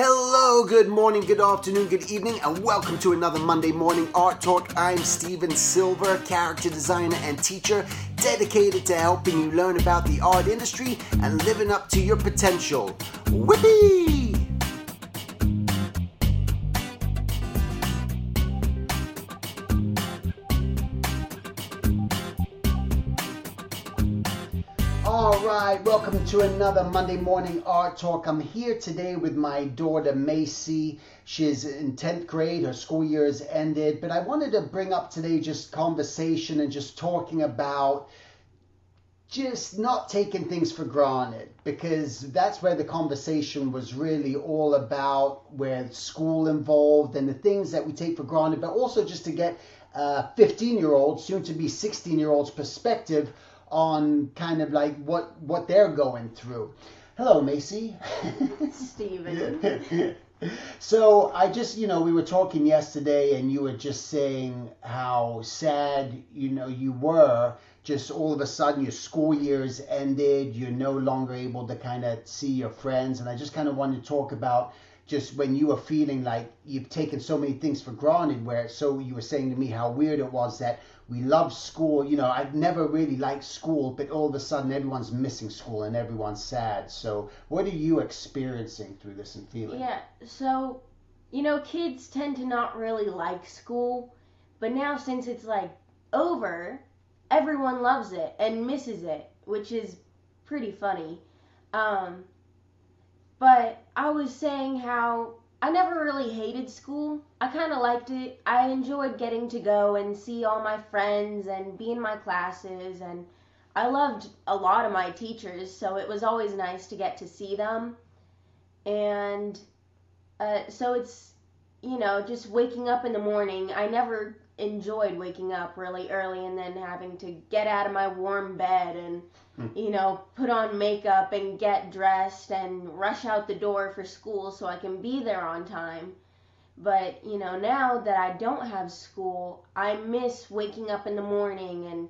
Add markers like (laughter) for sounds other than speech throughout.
Hello, good morning, good afternoon, good evening, and welcome to another Monday Morning Art Talk. I'm Stephen Silver, character designer and teacher, dedicated to helping you learn about the art industry and living up to your potential. Whippy! Welcome to another Monday morning art talk. I'm here today with my daughter Macy. She's in 10th grade, her school year has ended, but I wanted to bring up today just conversation and just talking about just not taking things for granted because that's where the conversation was really all about where school involved and the things that we take for granted, but also just to get a 15 year old, soon to be 16 year old's perspective on kind of like what what they're going through. Hello, Macy. Stephen. (laughs) so I just, you know, we were talking yesterday, and you were just saying how sad, you know, you were. Just all of a sudden, your school year's ended. You're no longer able to kind of see your friends, and I just kind of wanted to talk about just when you were feeling like you've taken so many things for granted. Where so you were saying to me how weird it was that we love school. You know, I've never really liked school, but all of a sudden everyone's missing school and everyone's sad. So, what are you experiencing through this and feeling? Yeah, so, you know, kids tend to not really like school, but now since it's like over, everyone loves it and misses it, which is pretty funny. Um, but I was saying how I never really hated school. I kind of liked it. I enjoyed getting to go and see all my friends and be in my classes and I loved a lot of my teachers, so it was always nice to get to see them. And uh, so it's, you know, just waking up in the morning. I never enjoyed waking up really early and then having to get out of my warm bed and. Mm. you know put on makeup and get dressed and rush out the door for school so I can be there on time. But you know now that I don't have school I miss waking up in the morning and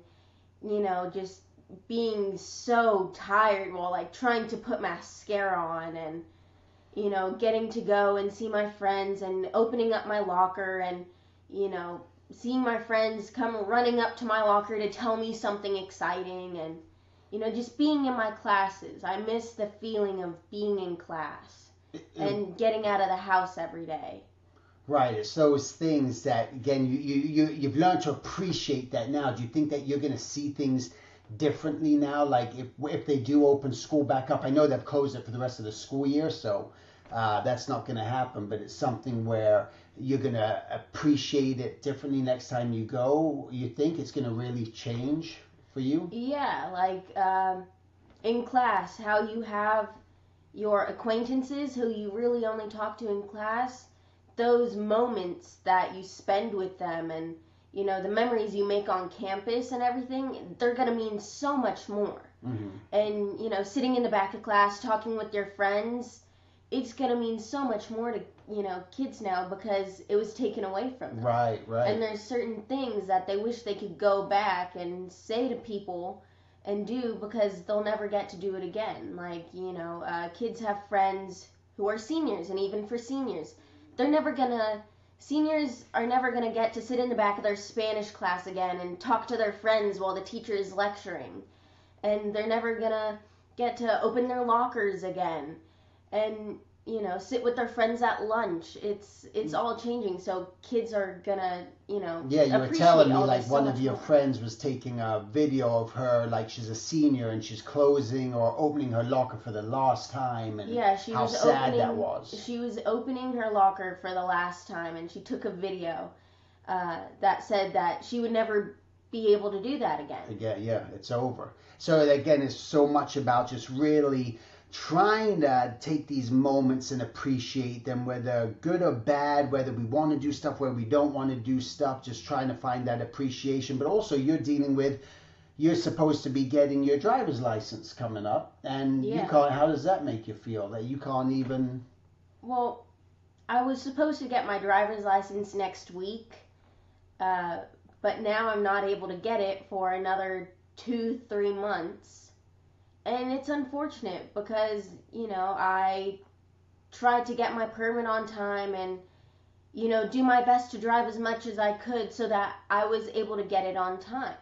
you know just being so tired while like trying to put mascara on and you know getting to go and see my friends and opening up my locker and you know seeing my friends come running up to my locker to tell me something exciting and you know just being in my classes. I miss the feeling of being in class (clears throat) and getting out of the house every day. Right it's those things that again you, you, you you've learned to appreciate that now. Do you think that you're going to see things differently now? Like if if they do open school back up i know they've closed it for the rest of the school year so uh, that's not going to happen but it's something where you're going to appreciate it differently next time you go? You think it's going to really change for you? Yeah, like um, in class, how you have your acquaintances who you really only talk to in class, those moments that you spend with them and you know the memories you make on campus and everything they're going to mean so much more mm-hmm. and you know sitting in the back of class talking with your friends it's going to mean so much more to you know kids now because it was taken away from them. Right, right. And there's certain things that they wish they could go back and say to people and do because they'll never get to do it again. Like you know, uh, kids have friends who are seniors, and even for seniors, they're never gonna. Seniors are never gonna get to sit in the back of their Spanish class again and talk to their friends while the teacher is lecturing, and they're never gonna get to open their lockers again. And you know sit with their friends at lunch. It's it's all changing. So kids are gonna you know yeah you were telling me like one of your more. friends was taking a video of her like she's a senior and she's closing or opening her locker for the last time and yeah she how was sad opening, that was. she was opening her locker for the last time and she took a video uh, that said that she would never be able to do that again. Yeah yeah it's over. So again it's so much about just really trying to take these moments and appreciate them, whether good or bad, whether we want to do stuff, where we don't want to do stuff, just trying to find that appreciation. But also, you're dealing with, you're supposed to be getting your driver's license coming up, and yeah. you can't. How does that make you feel that you can't even? Well, I was supposed to get my driver's license next week, uh, but now I'm not able to get it for another two, three months and it's unfortunate because you know I tried to get my permit on time and you know, do my best to drive as much as I could so that I was able to get it on time.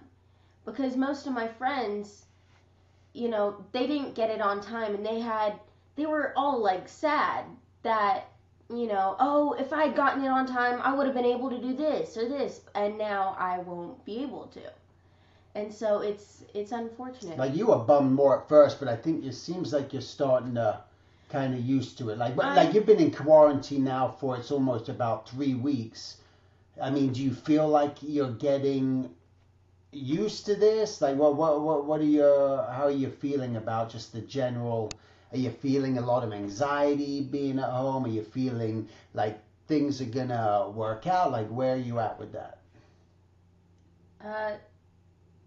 Because most of my friends, you know, they didn't get it on time and they had, they were all like sad that, you know, oh, if I had gotten it on time, I would have been able to do this or this, and now I won't be able to. And so it's it's unfortunate. Like you were bummed more at first, but I think it seems like you're starting to kind of used to it. Like, I, like you've been in quarantine now for it's almost about three weeks. I mean, do you feel like you're getting used to this? Like, what, what, what, what are your, how are you feeling about just the general? Are you feeling a lot of anxiety being at home? Are you feeling like things are gonna work out? Like, where are you at with that? Uh,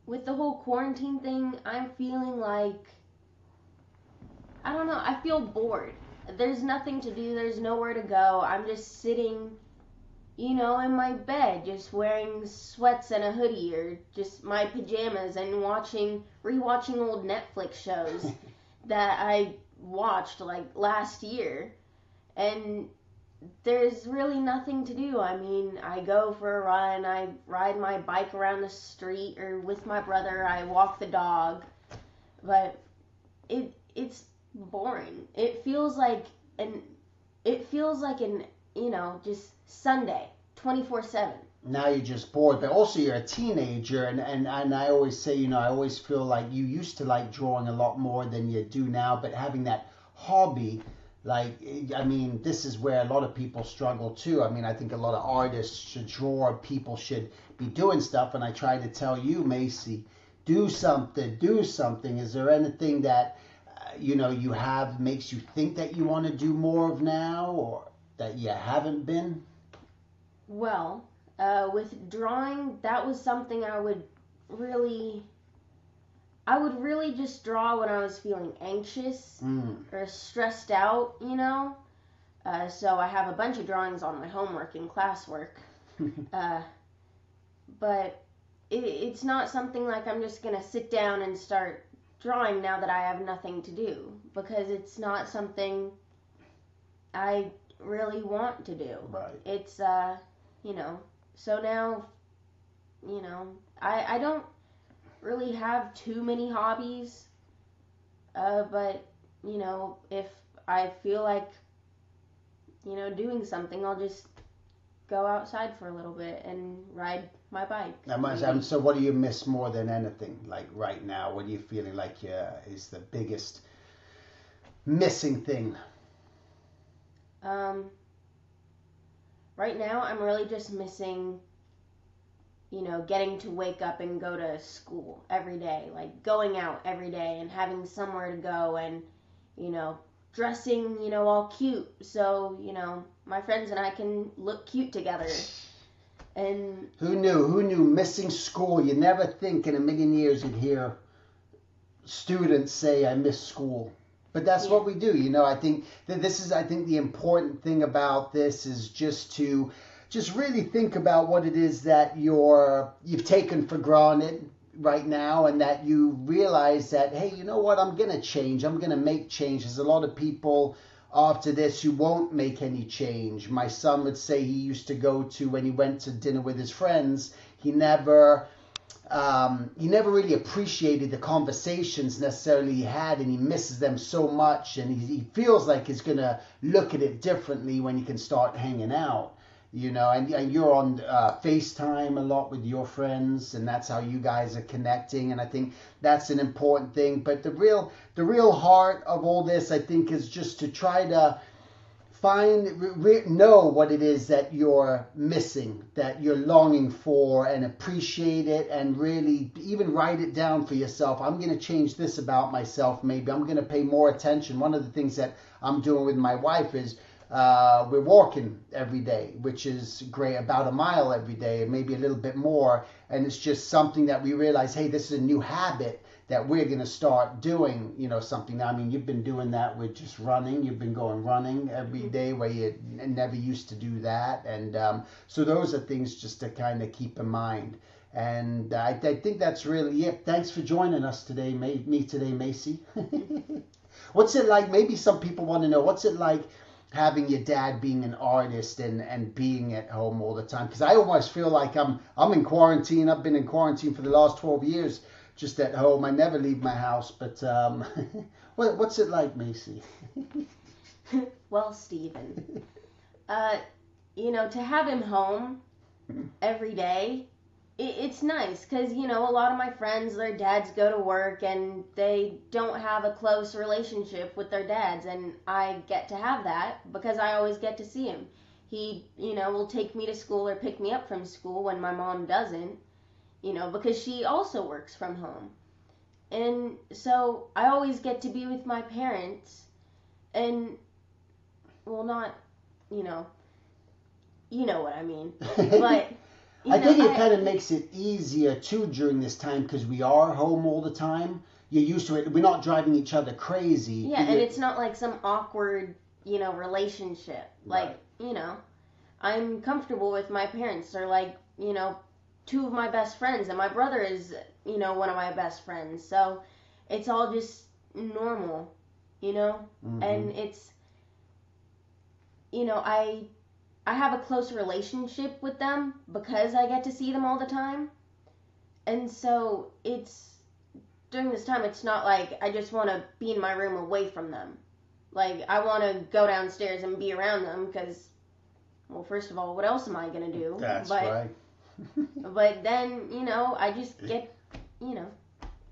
with the whole quarantine thing, I'm feeling like I don't know. I feel bored. There's nothing to do. There's nowhere to go. I'm just sitting, you know, in my bed, just wearing sweats and a hoodie or just my pajamas and watching, rewatching old Netflix shows (laughs) that I watched like last year. And there's really nothing to do. I mean, I go for a run, I ride my bike around the street or with my brother, I walk the dog. But it it's boring. It feels like an it feels like an you know just Sunday, twenty four seven. Now you're just bored, but also you're a teenager, and, and and I always say, you know, I always feel like you used to like drawing a lot more than you do now, but having that hobby. Like, I mean, this is where a lot of people struggle too. I mean, I think a lot of artists should draw, people should be doing stuff. And I try to tell you, Macy, do something, do something. Is there anything that you know you have makes you think that you want to do more of now or that you haven't been? Well, uh, with drawing, that was something I would really, I would really just draw when I was feeling anxious mm. or stressed out, you know. Uh, so I have a bunch of drawings on my homework and classwork, (laughs) uh, but it, it's not something like I'm just gonna sit down and start drawing now that I have nothing to do because it's not something I really want to do. Right. It's uh, you know, so now you know, I I don't really have too many hobbies. Uh, but you know, if I feel like you know doing something, I'll just go outside for a little bit and ride my bike. um, so what do you miss more than anything? Like right now, what are you feeling like uh, is the biggest missing thing? Um, right now, I'm really just missing, you know, getting to wake up and go to school every day, like going out every day and having somewhere to go and, you know, dressing, you know, all cute. So, you know, my friends and I can look cute together. And who knew? Who knew? Missing school. You never think in a million years you'd hear students say, "I miss school." But that's yeah. what we do. You know, I think that this is. I think the important thing about this is just to just really think about what it is that you're you've taken for granted right now and that you realize that hey you know what? I'm going to change. I'm going to make change. There's a lot of people after this who won't make any change. My son would say he used to go to when he went to dinner with his friends. He never um, he never really appreciated the conversations necessarily he had and he misses them so much and he, he feels like he's going to look at it differently when he can start hanging out you know, and, and you're on uh, FaceTime a lot with your friends, and that's how you guys are connecting. And I think that's an important thing. But the real, the real heart of all this, I think, is just to try to find, re- know what it is that you're missing, that you're longing for, and appreciate it, and really even write it down for yourself. I'm going to change this about myself. Maybe I'm going to pay more attention. One of the things that I'm doing with my wife is uh, we're walking every day, which is great, about a mile every day, and maybe a little bit more. And it's just something that we realize, hey, this is a new habit that we're going to start doing, you know, something. Now, I mean, you've been doing that with just running. You've been going running every mm-hmm. where you never used to do that. And um, so those are things just to kind of keep in mind. And I, I, think that's really it. Thanks for joining us today, me today, Macy. (laughs) what's it like? Maybe some people want to know what's it like having your dad being an artist and and being at home all the time because I almost feel like I'm I'm in quarantine. I've been in quarantine for the last 12 years just at home. I never leave my house. But um, (laughs) what, what's it like, Macy? (laughs) well, Stephen, uh, you know, to have him home (laughs) every day, it's nice because, you know, a lot of my friends, their dads go to work and they don't have a close relationship with their dads. And I get to have that because I always get to see him. He, you know, will take me to school or pick me up from school when my mom doesn't, you know, because she also works from home. And so I always get to be with my parents and well not you know you know what I mean. (laughs) But I know, think it kind of makes it easier too during this time because we are home all the time. You're used to it. We're not driving each other crazy. Yeah, and it's not like some awkward, you know, relationship. Like, right. you know, I'm comfortable with my parents. They're like, you know, two of my best friends, and my brother is, you know, one of my best friends. So it's all just normal, you know, mm-hmm. and it's, you know, I I have a close relationship with them because I get to see them all the time. And so it's during this time it's not like I just want to be in my room away from them. Like I want to go downstairs and be around them because well first of all what else am I going to do? That's but, right. (laughs) (laughs) but then, you know, I just get, you know,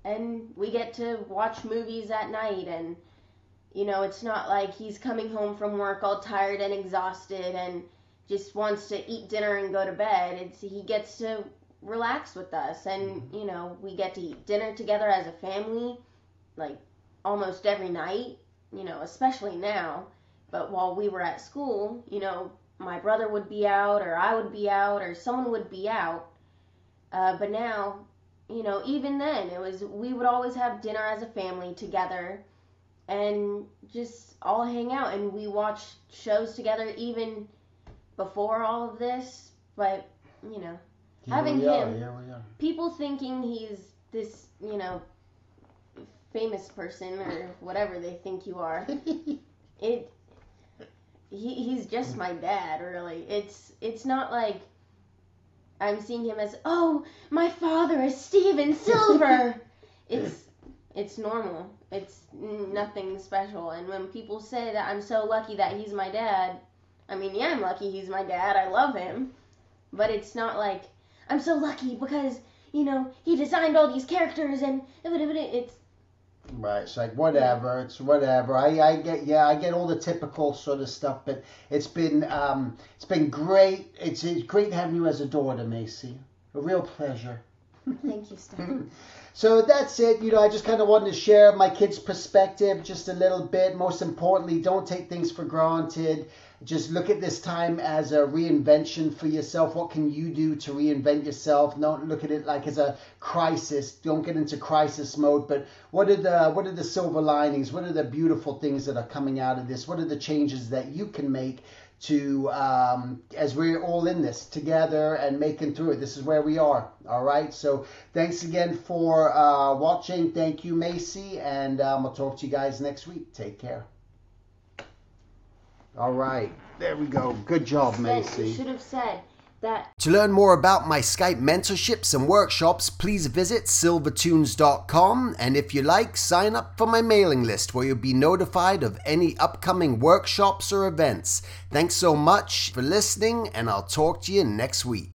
and we get to watch movies at night and you know, it's not like he's coming home from work all tired and exhausted and just wants to eat dinner and go to bed. It's he gets to relax with us and mm-hmm. you know, we get to eat dinner together as a family like almost every night, you know, especially now. But while we were at school, you know, my brother would be out or I would be out or someone would be out. Uh, but now, you know, even then it was we would always have dinner as a family together and just all hang out and we watch shows together even before all of this, but you know, here having him, people thinking he's this, you know, famous person or whatever they think you are. (laughs) it he, he's just my dad, really. It's it's not like I'm seeing him as, "Oh, my father is Stephen Silver." (laughs) it's it's normal. It's nothing special. And when people say that I'm so lucky that he's my dad, I mean, yeah, I'm lucky he's my dad. I love him. But it's not like I'm so lucky because, you know, he designed all these characters and it's Right, it's like whatever, it's whatever. I, I get yeah, I get all the typical sort of stuff, but it's been um, it's been great. It's, it's great having you as a daughter, Macy. A real pleasure. Thank you, Stephen. (laughs) so that's it. You know, I just kind of wanted to share my kids' perspective just a little bit. Most importantly, don't take things for granted just look at this time as a reinvention for yourself. What can you do to reinvent yourself? Don't look at it like as a crisis. Don't get into crisis mode. But what are the what are the silver linings? What are the beautiful things that are coming out of this? What are the changes that you can make to um, as we're all in this together and making through it. This is where we are. All right. So thanks again for uh, watching. Thank you, Macy, and um, I'll talk to you guys next week. Take care. All right. There we go. Good job, Macy. You should have said that. To learn more about my Skype mentorships and workshops, please visit silvertoons.com. And if you like, sign up for my mailing list where you'll be notified of any upcoming workshops or events. Thanks so much for listening, and I'll talk to you next week.